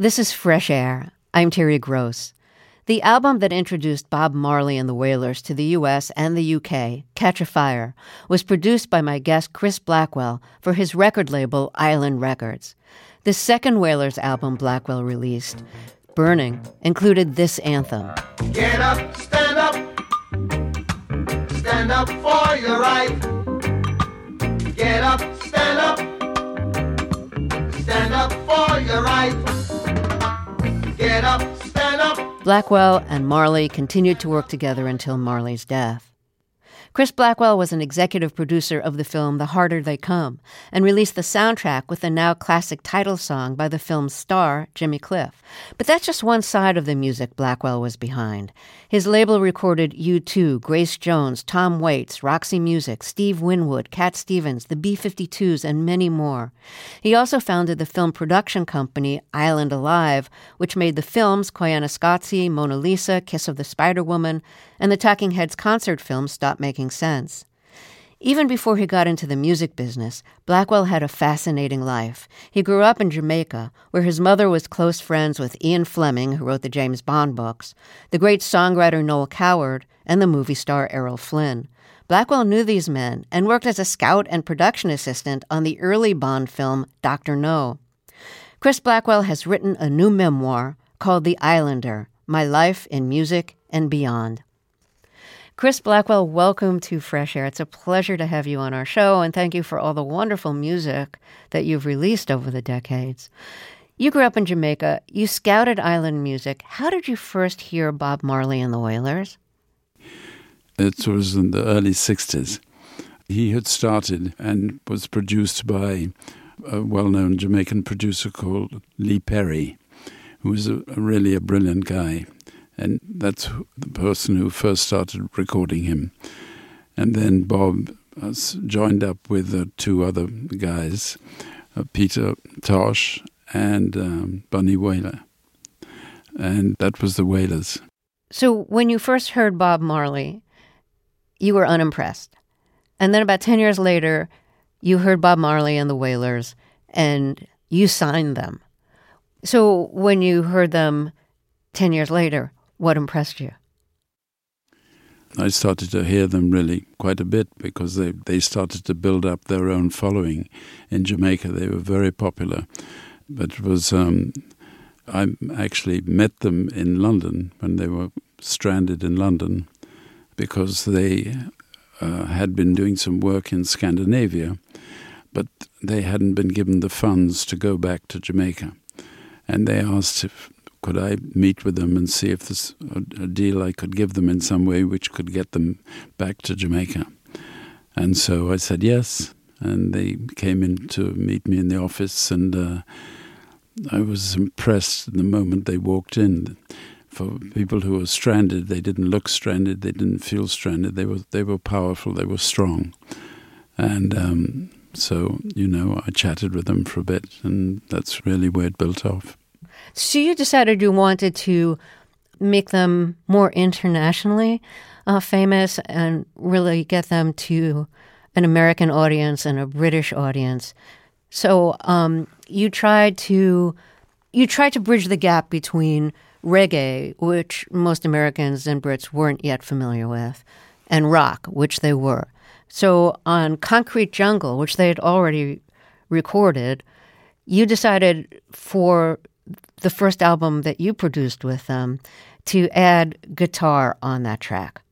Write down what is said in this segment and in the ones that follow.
This is Fresh Air. I'm Terry Gross. The album that introduced Bob Marley and the Wailers to the US and the UK, Catch a Fire, was produced by my guest Chris Blackwell for his record label Island Records. The second Wailers album Blackwell released, Burning, included this anthem Get up, stand up, stand up for your right. Get up, stand up, stand up for your right. Get up, stand up. Blackwell and Marley continued to work together until Marley's death. Chris Blackwell was an executive producer of the film The Harder They Come and released the soundtrack with the now classic title song by the film's star, Jimmy Cliff. But that's just one side of the music Blackwell was behind. His label recorded U2, Grace Jones, Tom Waits, Roxy Music, Steve Winwood, Cat Stevens, the B 52s, and many more. He also founded the film production company Island Alive, which made the films Koyaanisqatsi, Mona Lisa, Kiss of the Spider Woman, and the Talking Heads concert film Stop Making making sense. Even before he got into the music business, Blackwell had a fascinating life. He grew up in Jamaica, where his mother was close friends with Ian Fleming, who wrote the James Bond books, the great songwriter Noel Coward, and the movie star Errol Flynn. Blackwell knew these men and worked as a scout and production assistant on the early Bond film Dr. No. Chris Blackwell has written a new memoir called The Islander My Life in Music and Beyond. Chris Blackwell, welcome to Fresh Air. It's a pleasure to have you on our show, and thank you for all the wonderful music that you've released over the decades. You grew up in Jamaica. You scouted island music. How did you first hear Bob Marley and the Wailers? It was in the early 60s. He had started and was produced by a well known Jamaican producer called Lee Perry, who was a, really a brilliant guy and that's the person who first started recording him. And then Bob joined up with uh, two other guys, uh, Peter Tosh and um, Bunny Wailer. And that was the Wailers. So when you first heard Bob Marley, you were unimpressed. And then about 10 years later, you heard Bob Marley and the Wailers and you signed them. So when you heard them 10 years later, what impressed you? I started to hear them really quite a bit because they, they started to build up their own following in Jamaica. They were very popular. But it was, um, I actually met them in London when they were stranded in London because they uh, had been doing some work in Scandinavia, but they hadn't been given the funds to go back to Jamaica. And they asked if could I meet with them and see if there's a, deal I could give them in some way which could get them back to Jamaica? And so I said yes, and they came in to meet me in the office, and uh, I was impressed the moment they walked in. For people who were stranded, they didn't look stranded, they didn't feel stranded. They were they were powerful, they were strong, and um, so you know I chatted with them for a bit, and that's really where it built off. So you decided you wanted to make them more internationally uh, famous and really get them to an American audience and a British audience. So um, you tried to you tried to bridge the gap between reggae, which most Americans and Brits weren't yet familiar with, and rock, which they were. So on Concrete Jungle, which they had already recorded, you decided for the first album that you produced with them to add guitar on that track.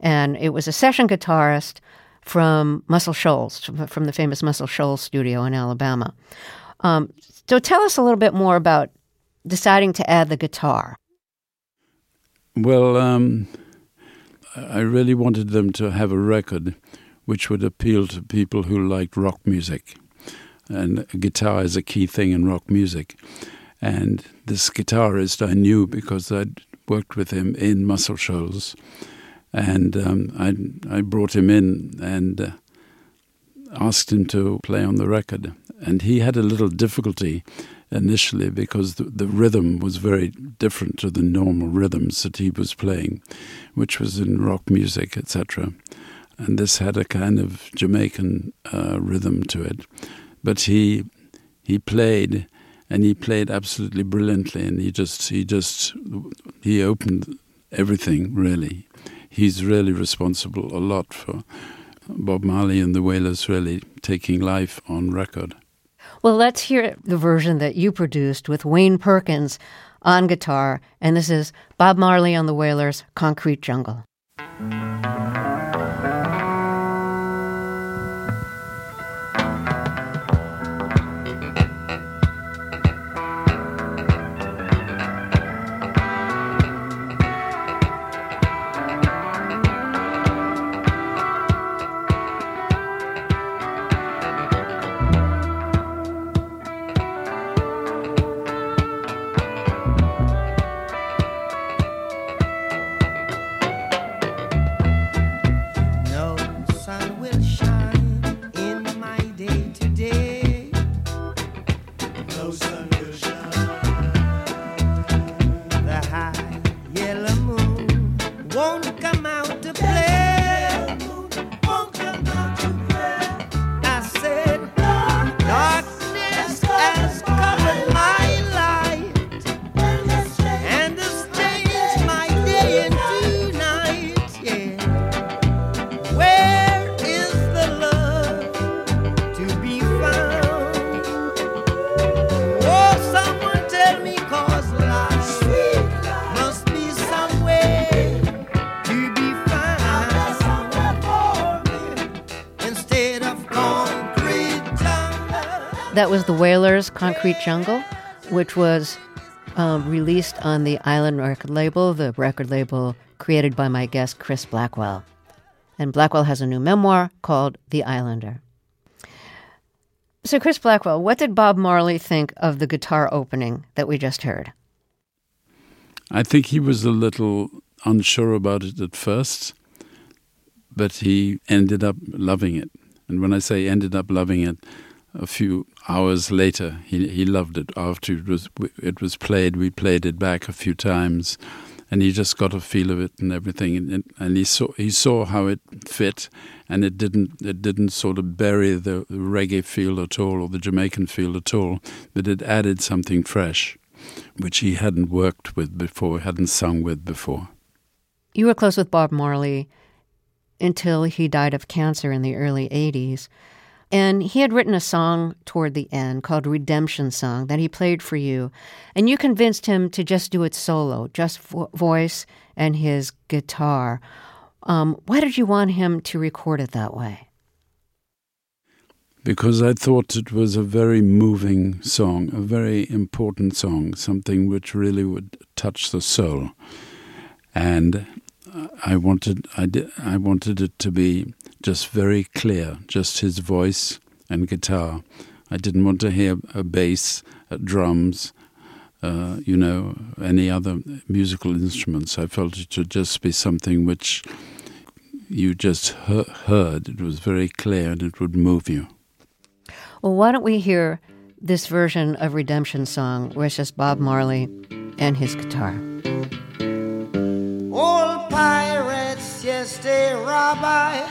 And it was a session guitarist from Muscle Shoals, from the famous Muscle Shoals studio in Alabama. Um, so tell us a little bit more about deciding to add the guitar. Well, um, I really wanted them to have a record which would appeal to people who liked rock music. And guitar is a key thing in rock music. And this guitarist I knew because I'd worked with him in Muscle Shoals. And um, I, I brought him in and uh, asked him to play on the record. And he had a little difficulty initially because the, the rhythm was very different to the normal rhythms that he was playing, which was in rock music, etc. And this had a kind of Jamaican uh, rhythm to it. But he he played and he played absolutely brilliantly. And he just he just he opened everything really. He's really responsible a lot for Bob Marley and the Wailers really taking life on record. Well, let's hear the version that you produced with Wayne Perkins on guitar, and this is Bob Marley on the Wailers' Concrete Jungle. That was the Wailers' Concrete Jungle, which was um, released on the Island record label, the record label created by my guest Chris Blackwell. And Blackwell has a new memoir called The Islander. So, Chris Blackwell, what did Bob Marley think of the guitar opening that we just heard? I think he was a little unsure about it at first, but he ended up loving it. And when I say ended up loving it, a few hours later, he he loved it. After it was it was played, we played it back a few times, and he just got a feel of it and everything. And, and he saw he saw how it fit, and it didn't it didn't sort of bury the, the reggae feel at all or the Jamaican feel at all, but it added something fresh, which he hadn't worked with before, hadn't sung with before. You were close with Bob Marley until he died of cancer in the early 80s. And he had written a song toward the end called Redemption Song that he played for you. And you convinced him to just do it solo, just vo- voice and his guitar. Um, why did you want him to record it that way? Because I thought it was a very moving song, a very important song, something which really would touch the soul. And I wanted, I, did, I wanted it to be just very clear, just his voice and guitar. I didn't want to hear a bass, uh, drums, uh, you know, any other musical instruments. I felt it should just be something which you just he- heard. It was very clear and it would move you. Well, why don't we hear this version of Redemption Song where it's just Bob Marley and his guitar? All pirates, yes, they rob I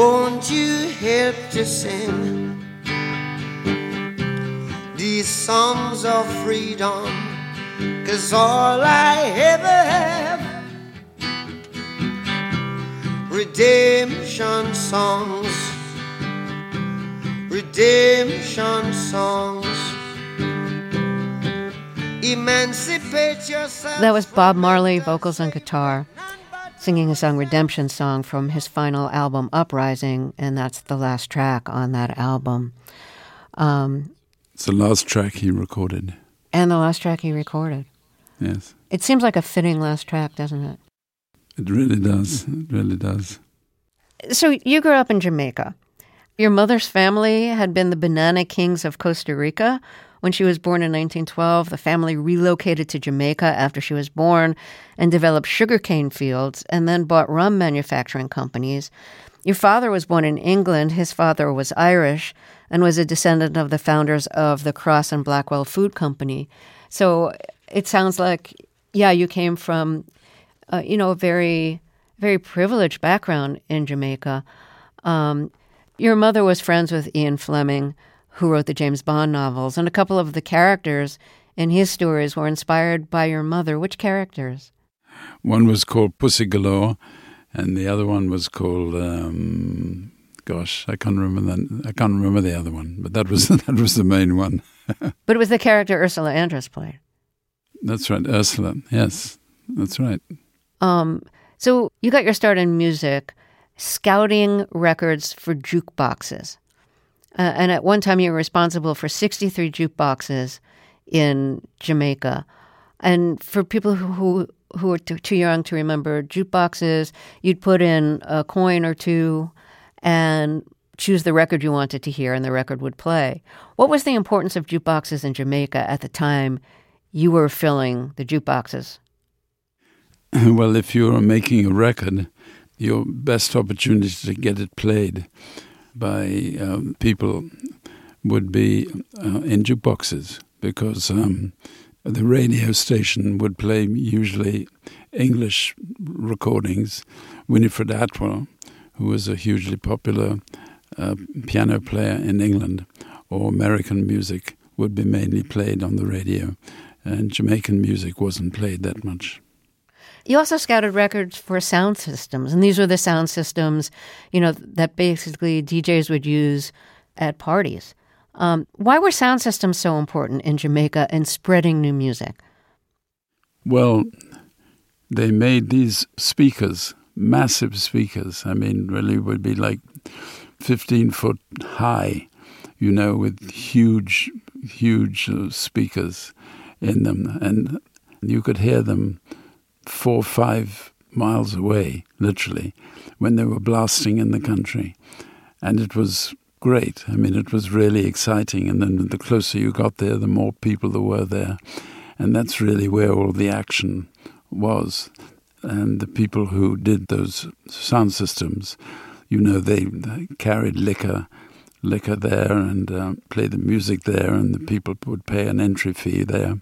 Won't you help to sing these songs of freedom? Cause all I ever have redemption songs, redemption songs. Emancipate yourself. That was Bob Marley, vocals and guitar singing a song Redemption Song from his final album Uprising, and that's the last track on that album. Um, it's the last track he recorded. And the last track he recorded. Yes. It seems like a fitting last track, doesn't it? It really does. It really does. So you grew up in Jamaica. Your mother's family had been the banana kings of Costa Rica. When she was born in 1912, the family relocated to Jamaica after she was born and developed sugarcane fields and then bought rum manufacturing companies. Your father was born in England. His father was Irish and was a descendant of the founders of the Crosse and Blackwell Food Company. So it sounds like, yeah, you came from, uh, you know, a very, very privileged background in Jamaica. Um, your mother was friends with Ian Fleming, who wrote the James Bond novels, and a couple of the characters in his stories were inspired by your mother. Which characters? One was called Pussy Galore, and the other one was called. Um, gosh, I can't remember that. I can't remember the other one, but that was that was the main one. but it was the character Ursula Andress played. That's right, Ursula. Yes, that's right. Um, so you got your start in music, scouting records for jukeboxes, uh, and at one time you were responsible for sixty-three jukeboxes in Jamaica. And for people who, who are too, too young to remember jukeboxes, you'd put in a coin or two and choose the record you wanted to hear, and the record would play. What was the importance of jukeboxes in Jamaica at the time you were filling the jukeboxes? Well, if you were making a record, your best opportunity to get it played by um, people would be uh, in jukeboxes because um, the radio station would play usually English recordings. Winifred Atwell, who was a hugely popular uh, piano player in England, or American music would be mainly played on the radio, and Jamaican music wasn't played that much. You also scouted records for sound systems, and these were the sound systems, you know, that basically DJs would use at parties. Um, why were sound systems so important in Jamaica in spreading new music? Well, they made these speakers, massive speakers. I mean, really would be like 15 foot high, you know, with huge, huge uh, speakers in them. And you could hear them four or five miles away, literally, when they were blasting in the country. And it was great. I mean, it was really exciting. And then the closer you got there, the more people there were there. And that's really where all the action was. And the people who did those sound systems, you know, they, they carried liquor, liquor there, and uh, played the music there, and the people would pay an entry fee there.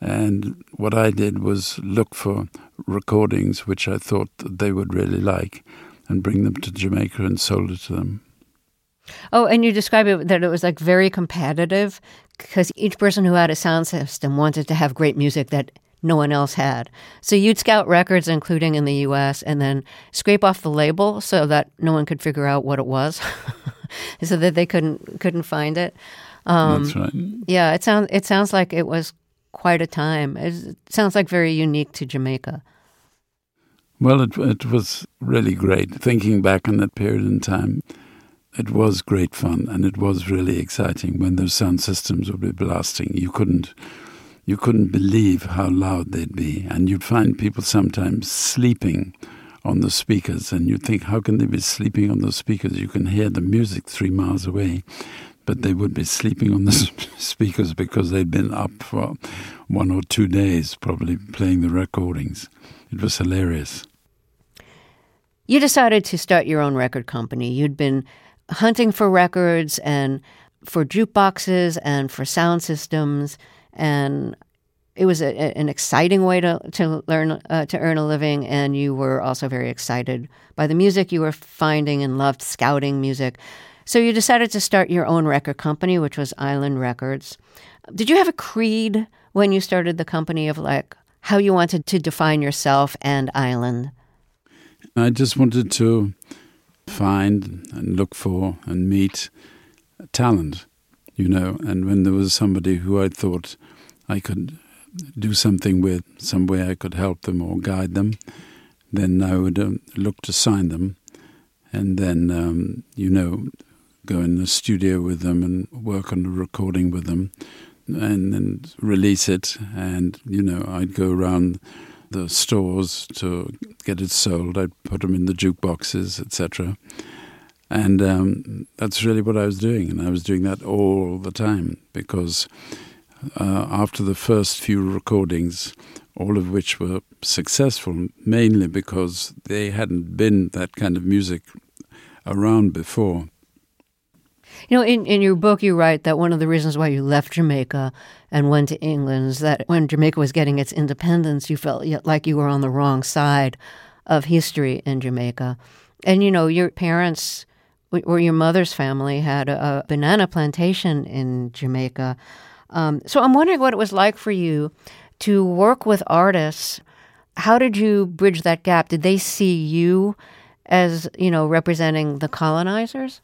And what I did was look for recordings which I thought that they would really like, and bring them to Jamaica and sold it to them. Oh, and you describe it that it was like very competitive because each person who had a sound system wanted to have great music that no one else had. So you'd scout records, including in the U.S., and then scrape off the label so that no one could figure out what it was, so that they couldn't couldn't find it. Um, That's right. Yeah, it sounds it sounds like it was quite a time. It sounds like very unique to Jamaica. Well, it it was really great thinking back on that period in time. It was great fun, and it was really exciting when those sound systems would be blasting. You couldn't, you couldn't believe how loud they'd be, and you'd find people sometimes sleeping on the speakers, and you'd think, how can they be sleeping on the speakers? You can hear the music three miles away, but they would be sleeping on the speakers because they'd been up for one or two days, probably playing the recordings. It was hilarious. You decided to start your own record company. You'd been hunting for records and for jukeboxes and for sound systems and it was a, an exciting way to to learn uh, to earn a living, and you were also very excited by the music you were finding and loved scouting music. So you decided to start your own record company, which was Island Records. Did you have a creed when you started the company of like how you wanted to define yourself and Island? I just wanted to find and look for and meet talent, you know. And when there was somebody who I thought I could do something with, some way I could help them or guide them, then I would um, look to sign them, and then um, you know go in the studio with them and work on a recording with them, and then release it. And you know I'd go around the stores to get it sold. I'd put them in the jukeboxes, etc. And um, that's really what I was doing. And I was doing that all the time because uh, after the first few recordings, all of which were successful, mainly because they hadn't been that kind of music around before. You know, in, in your book, you write that one of the reasons why you left Jamaica and went to England is that when Jamaica was getting its independence, you felt like you were on the wrong side of history in Jamaica. And, you know, your parents or your mother's family had a, banana plantation in Jamaica. Um, so I'm wondering what it was like for you to work with artists. How did you bridge that gap? Did they see you as, you know, representing the colonizers?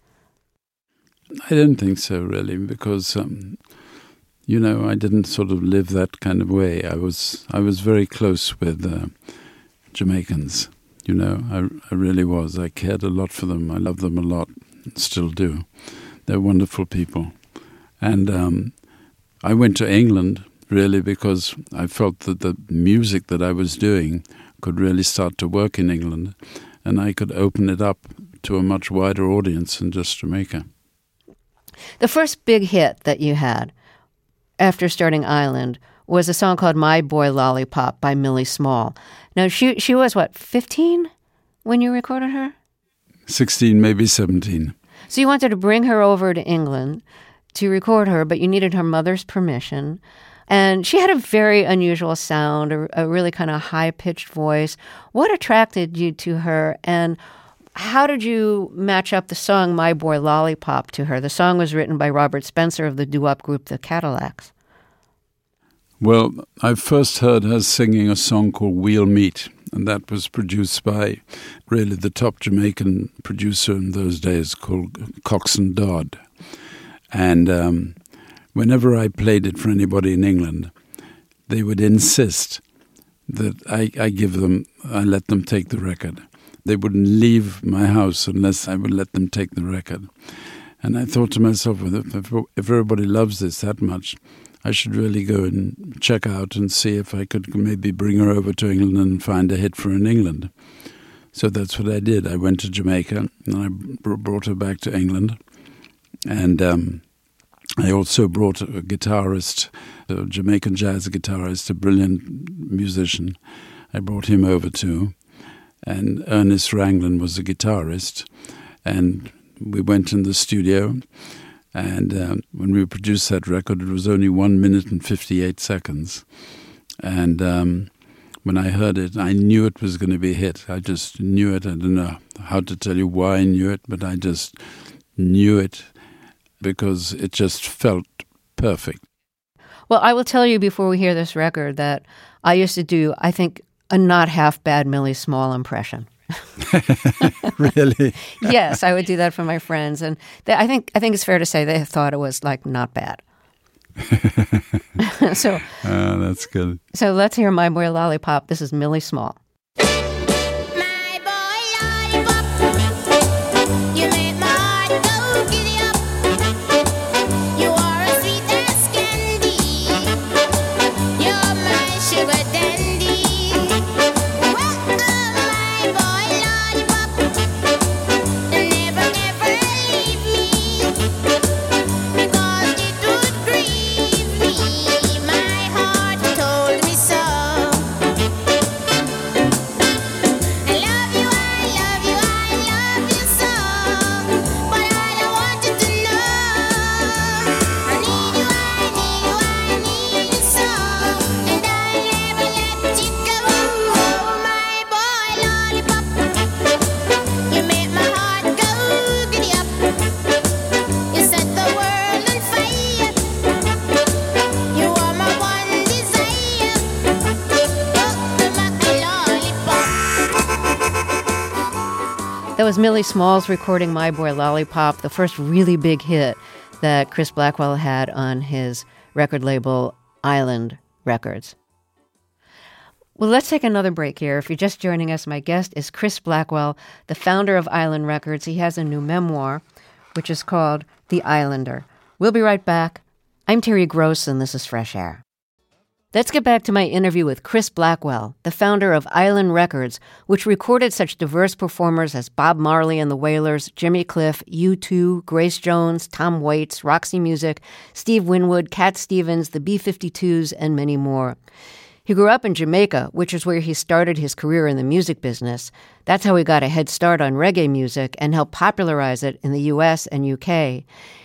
I don't think so, really, because um, you know I didn't sort of live that kind of way. I was I was very close with uh, Jamaicans. You know, I I really was. I cared a lot for them. I loved them a lot, still do. They're wonderful people, and um, I went to England really because I felt that the music that I was doing could really start to work in England, and I could open it up to a much wider audience than just Jamaica. The first big hit that you had after starting Island was a song called My Boy Lollipop by Millie Small. Now, she, she was what, 15 when you recorded her? 16, maybe 17. So you wanted to bring her over to England to record her, but you needed her mother's permission. And she had a very unusual sound, a, a really kind of high pitched voice. What attracted you to her? And how did you match up the song My Boy Lollipop to her? The song was written by Robert Spencer of the doo wop group The Cadillacs. Well, I first heard her singing a song called We'll Meet, and that was produced by really the top Jamaican producer in those days called Coxsone Dodd. And um, whenever I played it for anybody in England, they would insist that I, I give them, I let them take the record they wouldn't leave my house unless I would let them take the record. And I thought to myself, well, if, if everybody loves this that much, I should really go and check out and see if I could maybe bring her over to England and find a hit for her in England. So that's what I did. I went to Jamaica and I brought her back to England. And um, I also brought a guitarist, a Jamaican jazz guitarist, a brilliant musician. I brought him over too and Ernest Ranglin was the guitarist. And we went in the studio, and um, when we produced that record, it was only one minute and 58 seconds. And um, when I heard it, I knew it was going to be a hit. I just knew it. I don't know how to tell you why I knew it, but I just knew it because it just felt perfect. Well, I will tell you before we hear this record that I used to do, I think, a not half bad Millie Small impression. really? yes, I would do that for my friends, and they, I think I think it's fair to say they thought it was like not bad. so, uh, that's good. So let's hear "My Boy Lollipop." This is Millie Small. Millie Smalls recording My Boy Lollipop, the first really big hit that Chris Blackwell had on his record label Island Records. Well, let's take another break here. If you're just joining us, my guest is Chris Blackwell, the founder of Island Records. He has a new memoir, which is called The Islander. We'll be right back. I'm Terry Gross, and this is Fresh Air. Let's get back to my interview with Chris Blackwell, the founder of Island Records, which recorded such diverse performers as Bob Marley and the Wailers, Jimmy Cliff, U2, Grace Jones, Tom Waits, Roxy Music, Steve Winwood, Cat Stevens, the B 52s, and many more. He grew up in Jamaica, which is where he started his career in the music business. That's how he got a head start on reggae music and helped popularize it in the US and UK.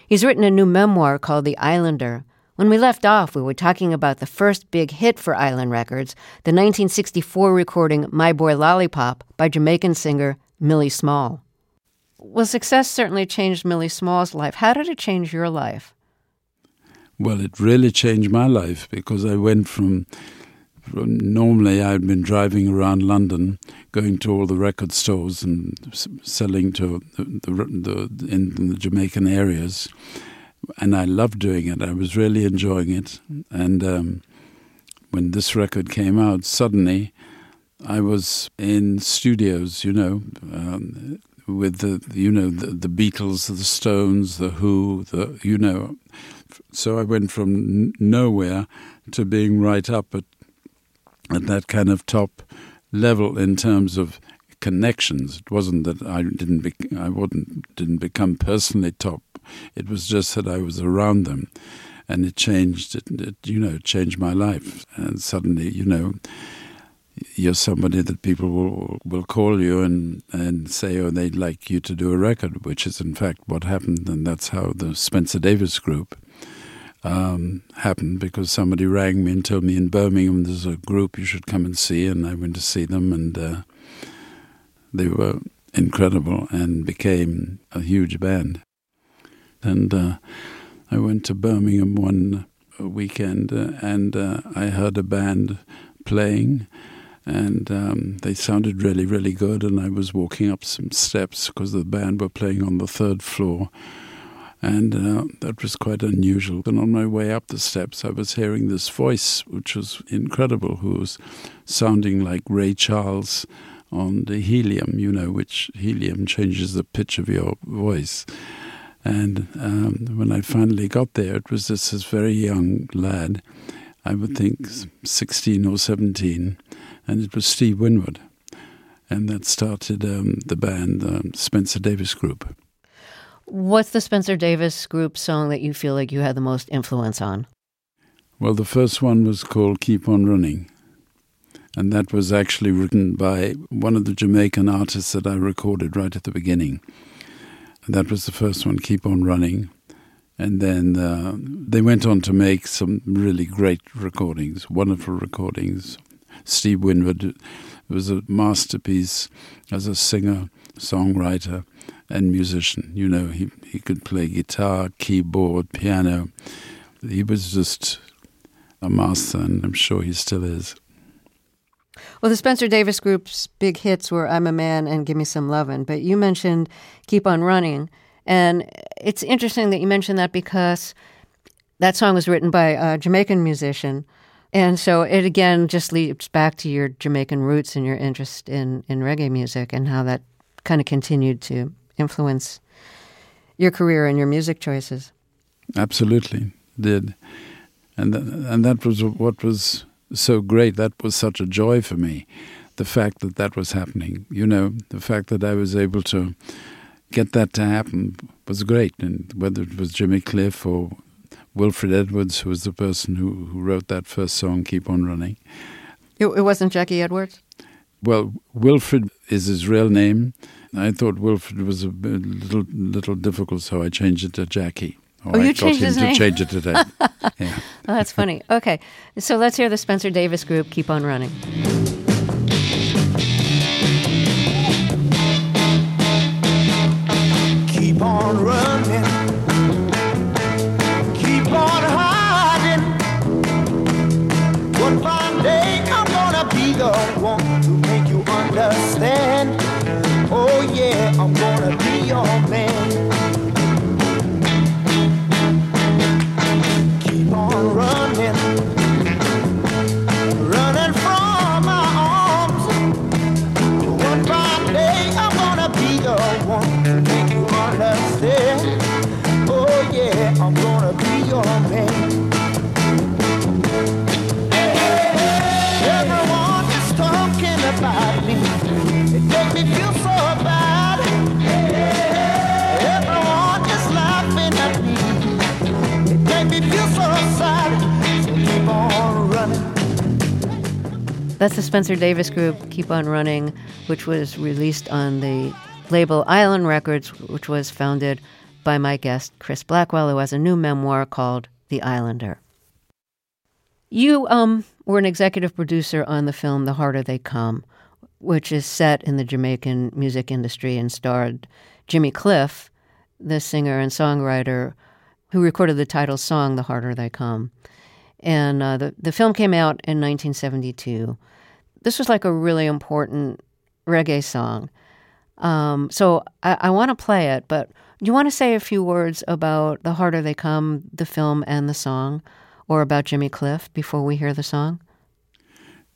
He's written a new memoir called The Islander. When we left off, we were talking about the first big hit for Island Records, the 1964 recording My Boy Lollipop by Jamaican singer Millie Small. Well, success certainly changed Millie Small's life. How did it change your life? Well, it really changed my life because I went from, from normally I'd been driving around London, going to all the record stores and selling to the, the, the in the Jamaican areas and I loved doing it. I was really enjoying it. And um, when this record came out, suddenly I was in studios, you know, um, with the you know the, the, Beatles, the Stones, the Who, the you know. So I went from nowhere to being right up at at that kind of top level in terms of connections. It wasn't that I didn't be, I wouldn't didn't become personally top it was just that I was around them, and it changed. It, it you know, changed my life. And suddenly, you know, you're somebody that people will will call you and and say, oh, they'd like you to do a record, which is in fact what happened, and that's how the Spencer Davis Group. Um, happened because somebody rang me and told me in Birmingham there's a group you should come and see, and I went to see them, and uh, they were incredible and became a huge band. And uh, I went to Birmingham one weekend uh, and uh, I heard a band playing and um, they sounded really, really good. And I was walking up some steps because the band were playing on the third floor. And uh, that was quite unusual. And on my way up the steps, I was hearing this voice, which was incredible, who was sounding like Ray Charles on the helium, you know, which helium changes the pitch of your voice. And um, when I finally got there, it was this, this very young lad, I would think 16 or 17, and it was Steve Winwood. And that started um, the band um, Spencer Davis Group. What's the Spencer Davis Group song that you feel like you had the most influence on? Well, the first one was called Keep On Running. And that was actually written by one of the Jamaican artists that I recorded right at the beginning. That was the first one, Keep On Running. And then uh, they went on to make some really great recordings, wonderful recordings. Steve Winwood was a masterpiece as a singer, songwriter, and musician. You know, he, he could play guitar, keyboard, piano. He was just a master, and I'm sure he still is. Well, the Spencer Davis Group's big hits were I'm a Man and Give Me Some Lovin', but you mentioned Keep On Running. And it's interesting that you mentioned that because that song was written by a Jamaican musician. And so it again just leaps back to your Jamaican roots and your interest in, in reggae music and how that kind of continued to influence your career and your music choices. Absolutely, did. And, th- and that was what was so great. That was such a joy for me. The fact that that was happening, you know, the fact that I was able to get that to happen was great. And whether it was Jimmy Cliff or Wilfred Edwards, who was the person who, who wrote that first song, Keep On Running. It, it wasn't Jackie Edwards? Well, Wilfred is his real name. I thought Wilfred was a little little difficult, so I changed it to Jackie. Oh, oh, you I changed his name? to change it today. yeah. Oh, that's funny. Okay, so let's hear the Spencer Davis group. Keep on running. Spencer Davis Group, Keep On Running, which was released on the label Island Records, which was founded by my guest, Chris Blackwell, who has a new memoir called The Islander. You um, were an executive producer on the film The Harder They Come, which is set in the Jamaican music industry and starred Jimmy Cliff, the singer and songwriter who recorded the title song The Harder They Come. And uh, the, the film came out in 1972. This was like a really important reggae song. Um, so I, I want to play it, but do you want to say a few words about The Harder They Come, the film and the song, or about Jimmy Cliff before we hear the song?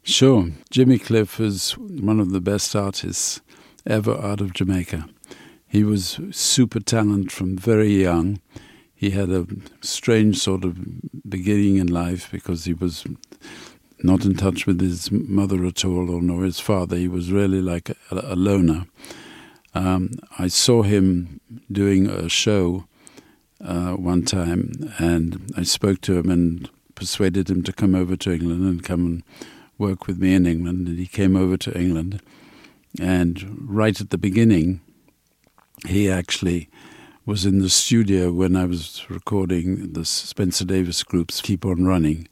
Sure. Jimmy Cliff is one of the best artists ever out of Jamaica. He was super talent from very young. He had a strange sort of beginning in life because he was not in touch with his mother at all, or nor his father. He was really like a, a loner. Um, I saw him doing a show uh, one time, and I spoke to him and persuaded him to come over to England and come and work with me in England. And he came over to England, and right at the beginning, he actually was in the studio when I was recording the Spencer Davis Group's "Keep On Running."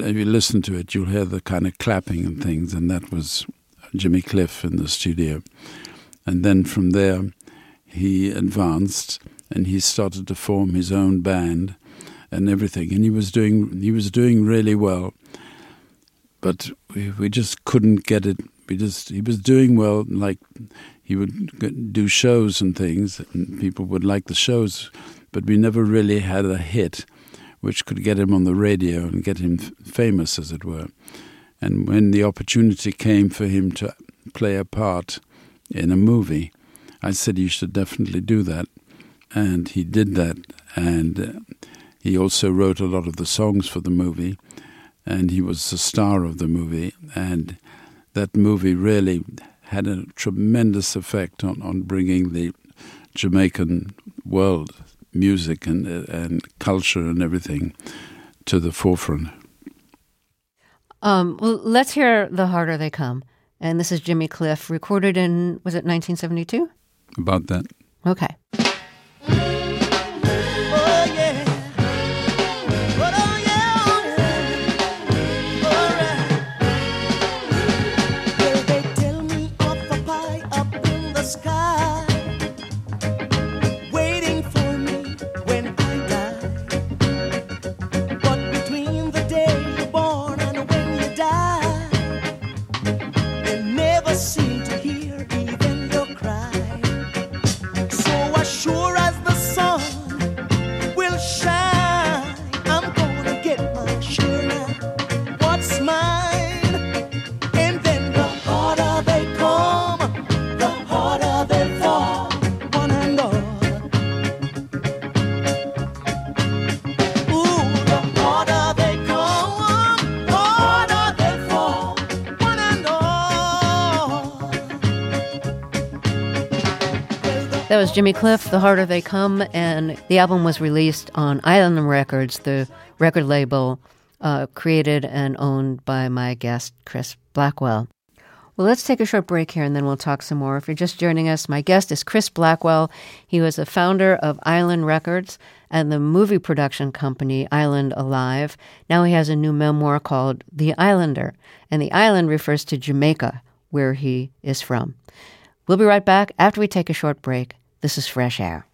If you listen to it, you'll hear the kind of clapping and things, and that was Jimmy Cliff in the studio. And then from there, he advanced and he started to form his own band and everything. And he was doing he was doing really well, but we, we just couldn't get it. We just he was doing well. Like he would do shows and things, and people would like the shows, but we never really had a hit which could get him on the radio and get him famous, as it were. And when the opportunity came for him to play a part in a movie, I said you should definitely do that. And he did that. And uh, he also wrote a lot of the songs for the movie. And he was the star of the movie. And that movie really had a tremendous effect on, on bringing the Jamaican world music and, and culture and everything to the forefront. Um, well, let's hear The Harder They Come. And this is Jimmy Cliff, recorded in, was it 1972? About that. Okay. That was Jimmy Cliff, The Harder They Come, and the album was released on Island Records, the record label uh, created and owned by my guest, Chris Blackwell. Well, let's take a short break here and then we'll talk some more. If you're just joining us, my guest is Chris Blackwell. He was the founder of Island Records and the movie production company Island Alive. Now he has a new memoir called The Islander, and the island refers to Jamaica, where he is from. We'll be right back after we take a short break. This is Fresh Air.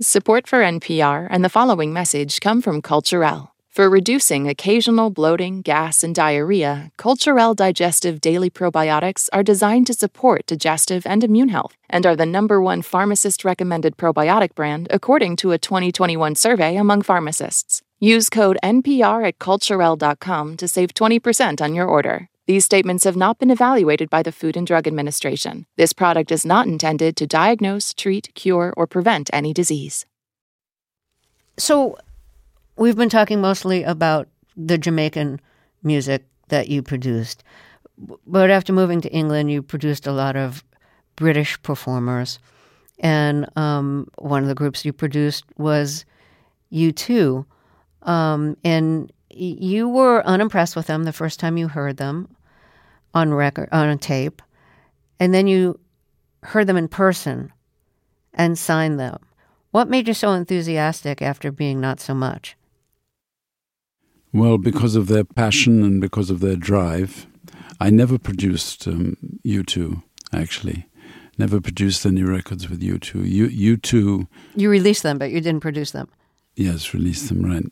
Support for NPR and the following message come from Culturelle. For reducing occasional bloating, gas, and diarrhea, Culturelle Digestive Daily Probiotics are designed to support digestive and immune health and are the number one pharmacist recommended probiotic brand according to a 2021 survey among pharmacists. Use code NPR at Culturelle.com to save 20% on your order. These statements have not been evaluated by the Food and Drug Administration. This product is not intended to diagnose, treat, cure, or prevent any disease. So, we've been talking mostly about the Jamaican music that you produced. But after moving to England, you produced a lot of British performers. And um, one of the groups you produced was U2. Um, and you were unimpressed with them the first time you heard them. On record on a tape, and then you heard them in person and signed them. What made you so enthusiastic after being not so much? Well, because of their passion and because of their drive. I never produced um, U2, actually. Never produced any records with U2. U, U2. You released them, but you didn't produce them. Yes, released them, right.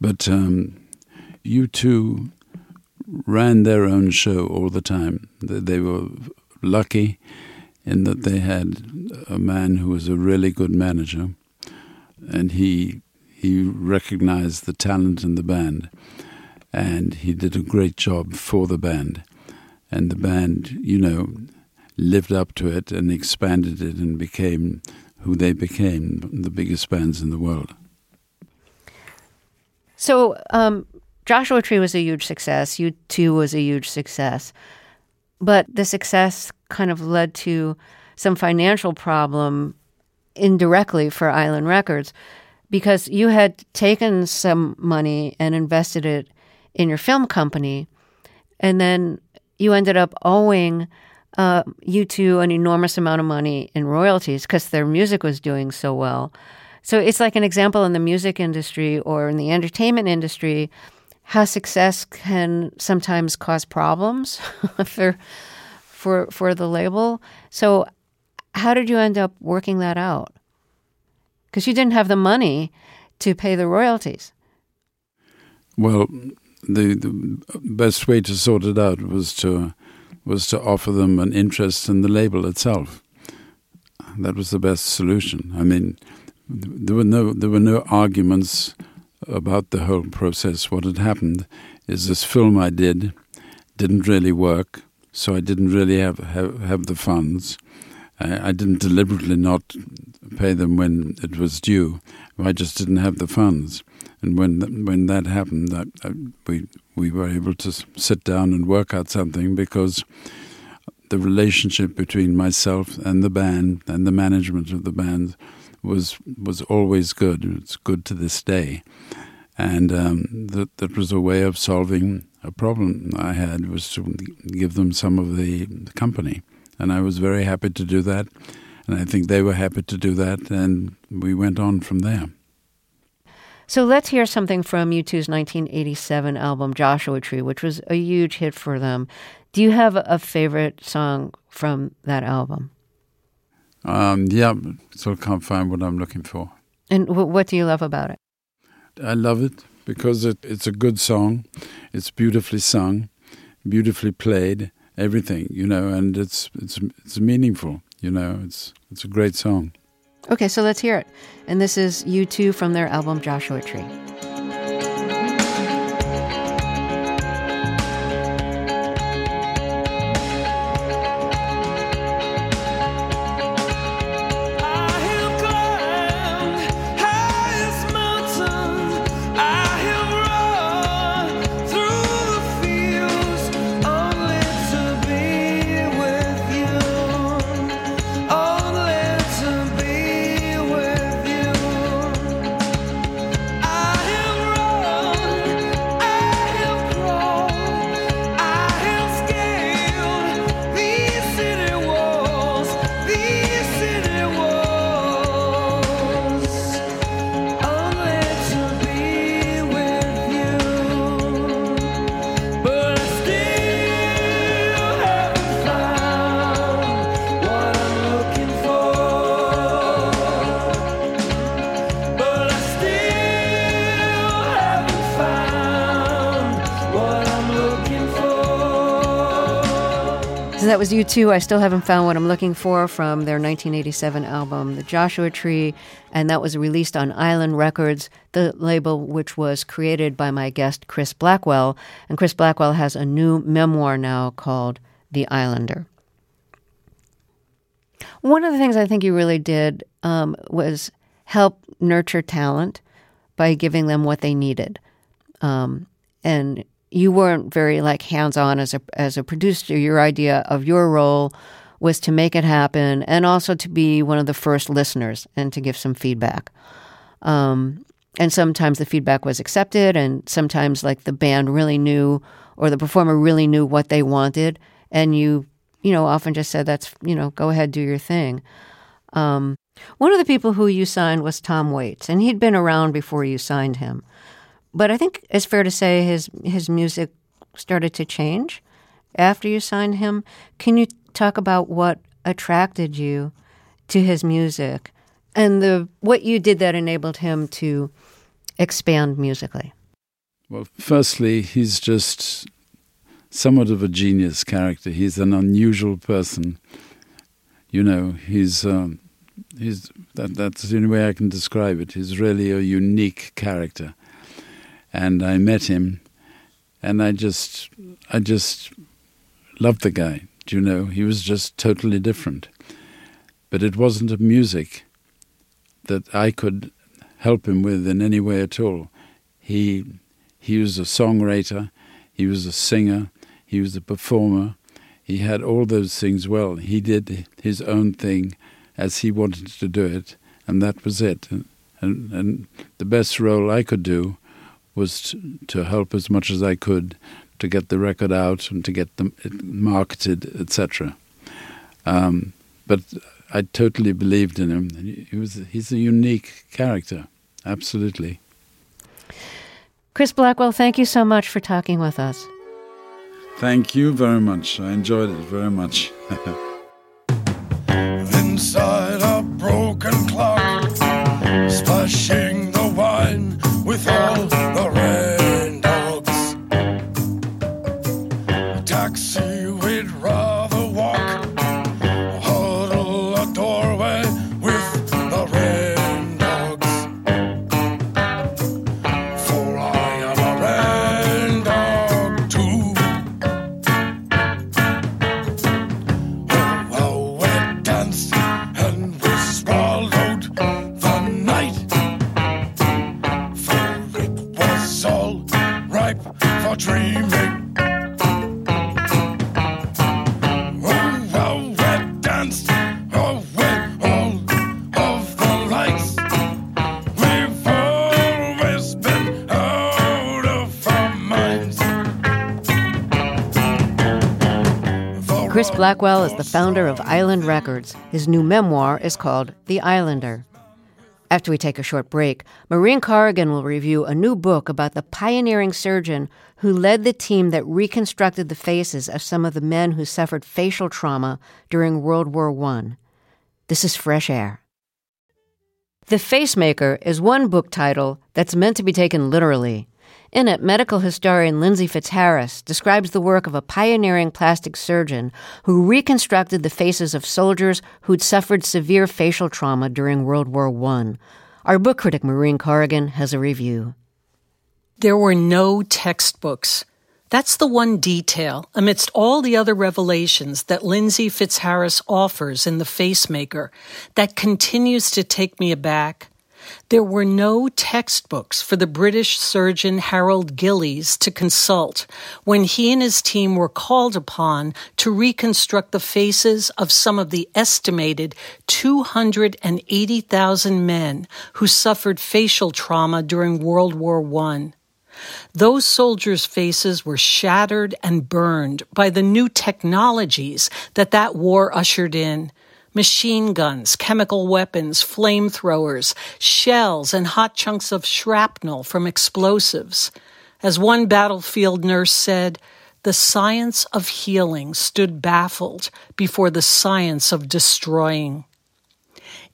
But um, U2 ran their own show all the time. They, were lucky in that they had a man who was a really good manager, and he he recognized the talent in the band, and he did a great job for the band, and the band, you know, lived up to it and expanded it and became who they became, the biggest bands in the world. So, um, Joshua Tree was a huge success. U2 was a huge success. But the success kind of led to some financial problem indirectly for Island Records because you had taken some money and invested it in your film company, and then you ended up owing uh, U2 an enormous amount of money in royalties because their music was doing so well. So it's like an example in the music industry or in the entertainment industry how success can sometimes cause problems for for for the label. So how did you end up working that out? Because you didn't have the money to pay the royalties. Well, the, the best way to sort it out was to was to offer them an interest in the label itself. That was the best solution. I mean, there were no there were no arguments about the whole process. What had happened is this film I did didn't really work, so I didn't really have have, have the funds. I, I didn't deliberately not pay them when it was due. I just didn't have the funds. And when when that happened, I, I, we we were able to sit down and work out something because the relationship between myself and the band and the management of the band was was always good. It's good to this day, and um, that that was a way of solving a problem I had was to give them some of the company, and I was very happy to do that, and I think they were happy to do that, and we went on from there. So let's hear something from U2's 1987 album Joshua Tree, which was a huge hit for them. Do you have a favorite song from that album? Um, yeah, still can't find what I'm looking for. And w- what do you love about it? I love it because it, it's a good song. It's beautifully sung, beautifully played, everything, you know, and it's it's it's meaningful, you know. It's it's a great song. Okay, so let's hear it. And this is U2 from their album Joshua Tree. That was U2. I still haven't found what I'm looking for from their 1987 album, The Joshua Tree, and that was released on Island Records, the label which was created by my guest Chris Blackwell. And Chris Blackwell has a new memoir now called The Islander. One of the things I think you really did um, was help nurture talent by giving them what they needed. Um, and you weren't very like hands on as a as a producer. Your idea of your role was to make it happen and also to be one of the first listeners and to give some feedback. Um, and sometimes the feedback was accepted, and sometimes like the band really knew or the performer really knew what they wanted, and you, you know, often just said, "That's you know, go ahead, do your thing." Um, one of the people who you signed was Tom Waits, and he'd been around before you signed him. But I think it's fair to say his his music started to change after you signed him. Can you talk about what attracted you to his music and the what you did that enabled him to expand musically? Well, firstly, he's just somewhat of a genius character. He's an unusual person. You know, he's um, he's that that's the only way I can describe it. He's really a unique character, and I met him, and I just I just loved the guy. Do you know? He was just totally different, but it wasn't a music that I could help him with in any way at all. He he was a songwriter, he was a singer, he was a performer. He had all those things well. He did his own thing as he wanted to do it, and that was it. And, and, and the best role I could do was to, to, help as much as I could to get the record out and to get them marketed, etc. Um, but I totally believed in him. He was he's a unique character, absolutely. Chris Blackwell, thank you so much for talking with us. Thank you very much. I enjoyed it very much. Inside a broken clock, splashing Blackwell is the founder of Island Records. His new memoir is called The Islander. After we take a short break, Maureen Corrigan will review a new book about the pioneering surgeon who led the team that reconstructed the faces of some of the men who suffered facial trauma during World War I. This is Fresh Air. The Facemaker is one book title that's meant to be taken literally. In it, medical historian Lindsey Fitzharris describes the work of a pioneering plastic surgeon who reconstructed the faces of soldiers who'd suffered severe facial trauma during World War I. Our book critic Maureen Corrigan has a review. There were no textbooks. That's the one detail amidst all the other revelations that Lindsey Fitzharris offers in The Facemaker that continues to take me aback. There were no textbooks for the British surgeon Harold Gillies to consult when he and his team were called upon to reconstruct the faces of some of the estimated 280,000 men who suffered facial trauma during World War I. Those soldiers' faces were shattered and burned by the new technologies that that war ushered in machine guns, chemical weapons, flamethrowers, shells, and hot chunks of shrapnel from explosives. As one battlefield nurse said, the science of healing stood baffled before the science of destroying.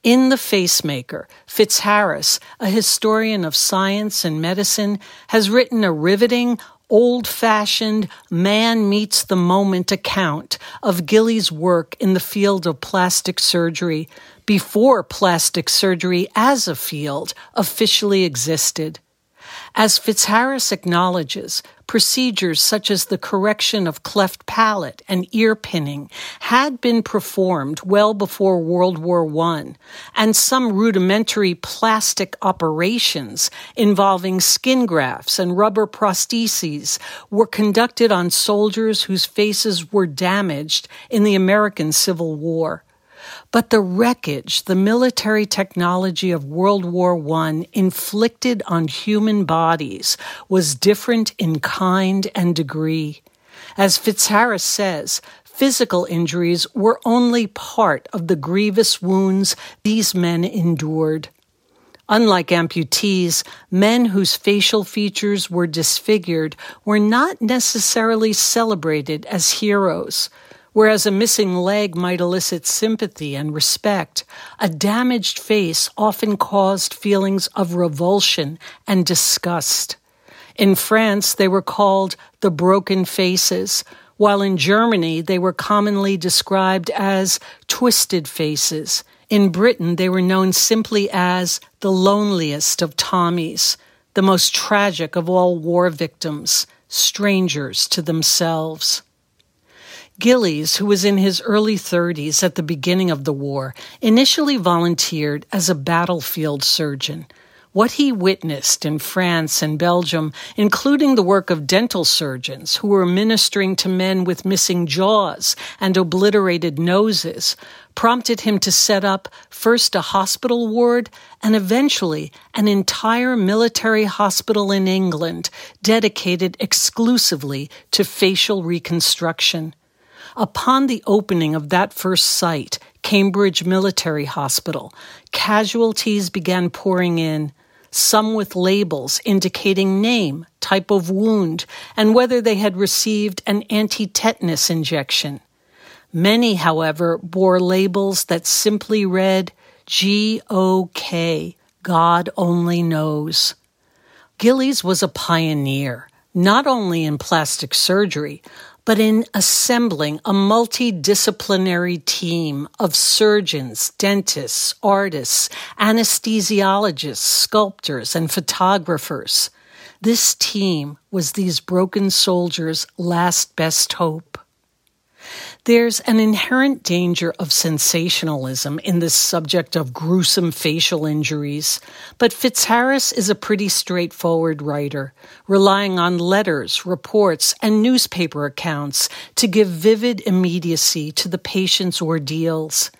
In The Facemaker, Fitzharris, a historian of science and medicine, has written a riveting, old fashioned man meets the moment account of Gillies' work in the field of plastic surgery before plastic surgery as a field officially existed. As Fitzharris acknowledges, procedures such as the correction of cleft palate and ear pinning had been performed well before World War I, and some rudimentary plastic operations involving skin grafts and rubber prostheses were conducted on soldiers whose faces were damaged in the American Civil War. But the wreckage, the military technology of World War I inflicted on human bodies was different in kind and degree. As Fitzharris says, physical injuries were only part of the grievous wounds these men endured. Unlike amputees, men whose facial features were disfigured were not necessarily celebrated as heroes. Whereas a missing leg might elicit sympathy and respect, a damaged face often caused feelings of revulsion and disgust. In France, they were called the broken faces, while in Germany they were commonly described as twisted faces, in Britain, they were known simply as the loneliest of Tommies, the most tragic of all war victims, strangers to themselves. Gillies, who was in his early 30s at the beginning of the war, initially volunteered as a battlefield surgeon what he witnessed in France and Belgium, including the work of dental surgeons who were ministering to men with missing jaws and obliterated noses, prompted him to set up first a hospital ward and eventually an entire military hospital in England dedicated exclusively to facial reconstruction. Upon the opening of that first site, Cambridge Military Hospital, casualties began pouring in some with labels indicating name, type of wound, and whether they had received an anti tetanus injection. Many, however, bore labels that simply read G.O.K., God only knows. Gillies was a pioneer, not only in plastic surgery, but in assembling a multidisciplinary team of surgeons, dentists, artists, anesthesiologists, sculptors, and photographers. This team was these broken soldiers' last best hope. There's an inherent danger of sensationalism in this subject of gruesome facial injuries, but Fitzharris is a pretty straightforward writer, relying on letters, reports, and newspaper accounts to give vivid immediacy to the patient's ordeals.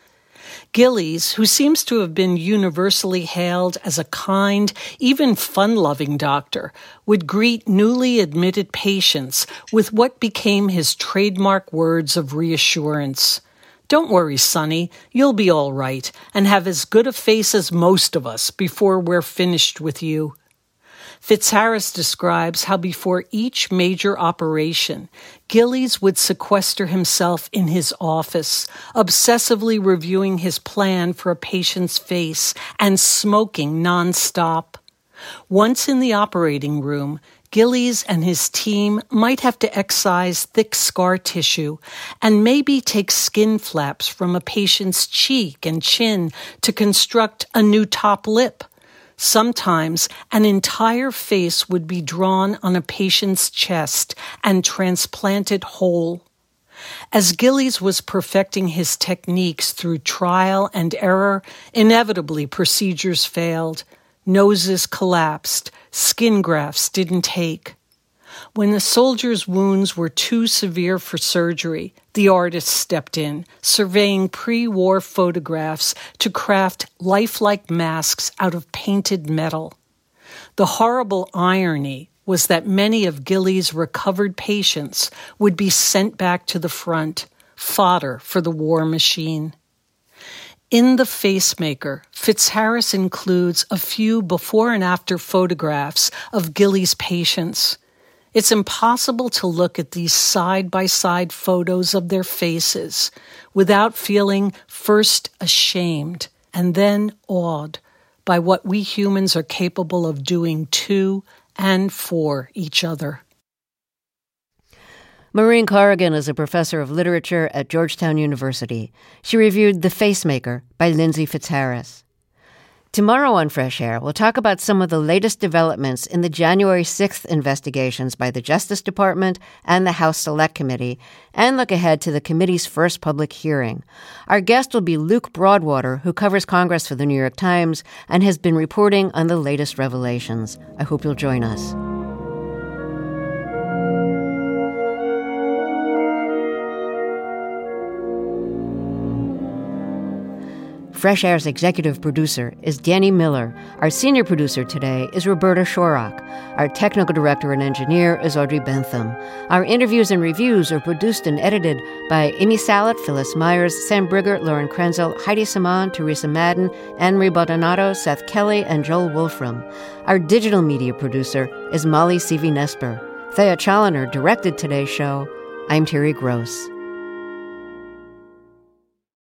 Gillies, who seems to have been universally hailed as a kind, even fun loving doctor, would greet newly admitted patients with what became his trademark words of reassurance. Don't worry, Sonny, you'll be all right and have as good a face as most of us before we're finished with you. Fitzharris describes how before each major operation, Gillies would sequester himself in his office, obsessively reviewing his plan for a patient's face and smoking nonstop. Once in the operating room, Gillies and his team might have to excise thick scar tissue and maybe take skin flaps from a patient's cheek and chin to construct a new top lip. Sometimes an entire face would be drawn on a patient's chest and transplanted whole. As Gillies was perfecting his techniques through trial and error, inevitably procedures failed. Noses collapsed, skin grafts didn't take. When the soldier's wounds were too severe for surgery, the artist stepped in, surveying pre war photographs to craft lifelike masks out of painted metal. The horrible irony was that many of Gillies' recovered patients would be sent back to the front, fodder for the war machine. In The Facemaker, Fitzharris includes a few before and after photographs of Gillies' patients. It's impossible to look at these side by side photos of their faces without feeling first ashamed and then awed by what we humans are capable of doing to and for each other. Maureen Corrigan is a professor of literature at Georgetown University. She reviewed The Facemaker by Lindsey Fitzharris. Tomorrow on Fresh Air, we'll talk about some of the latest developments in the January 6th investigations by the Justice Department and the House Select Committee, and look ahead to the committee's first public hearing. Our guest will be Luke Broadwater, who covers Congress for the New York Times and has been reporting on the latest revelations. I hope you'll join us. Fresh Air's executive producer is Danny Miller. Our senior producer today is Roberta Shorrock. Our technical director and engineer is Audrey Bentham. Our interviews and reviews are produced and edited by Amy Salit, Phyllis Myers, Sam Briger, Lauren Krenzel, Heidi Saman, Teresa Madden, Anne-Marie Baldonado, Seth Kelley, and Joel Wolfram. Our digital media producer is Molly Seavy Nesper. Thea Chaloner directed today's show. I'm Terry Gross.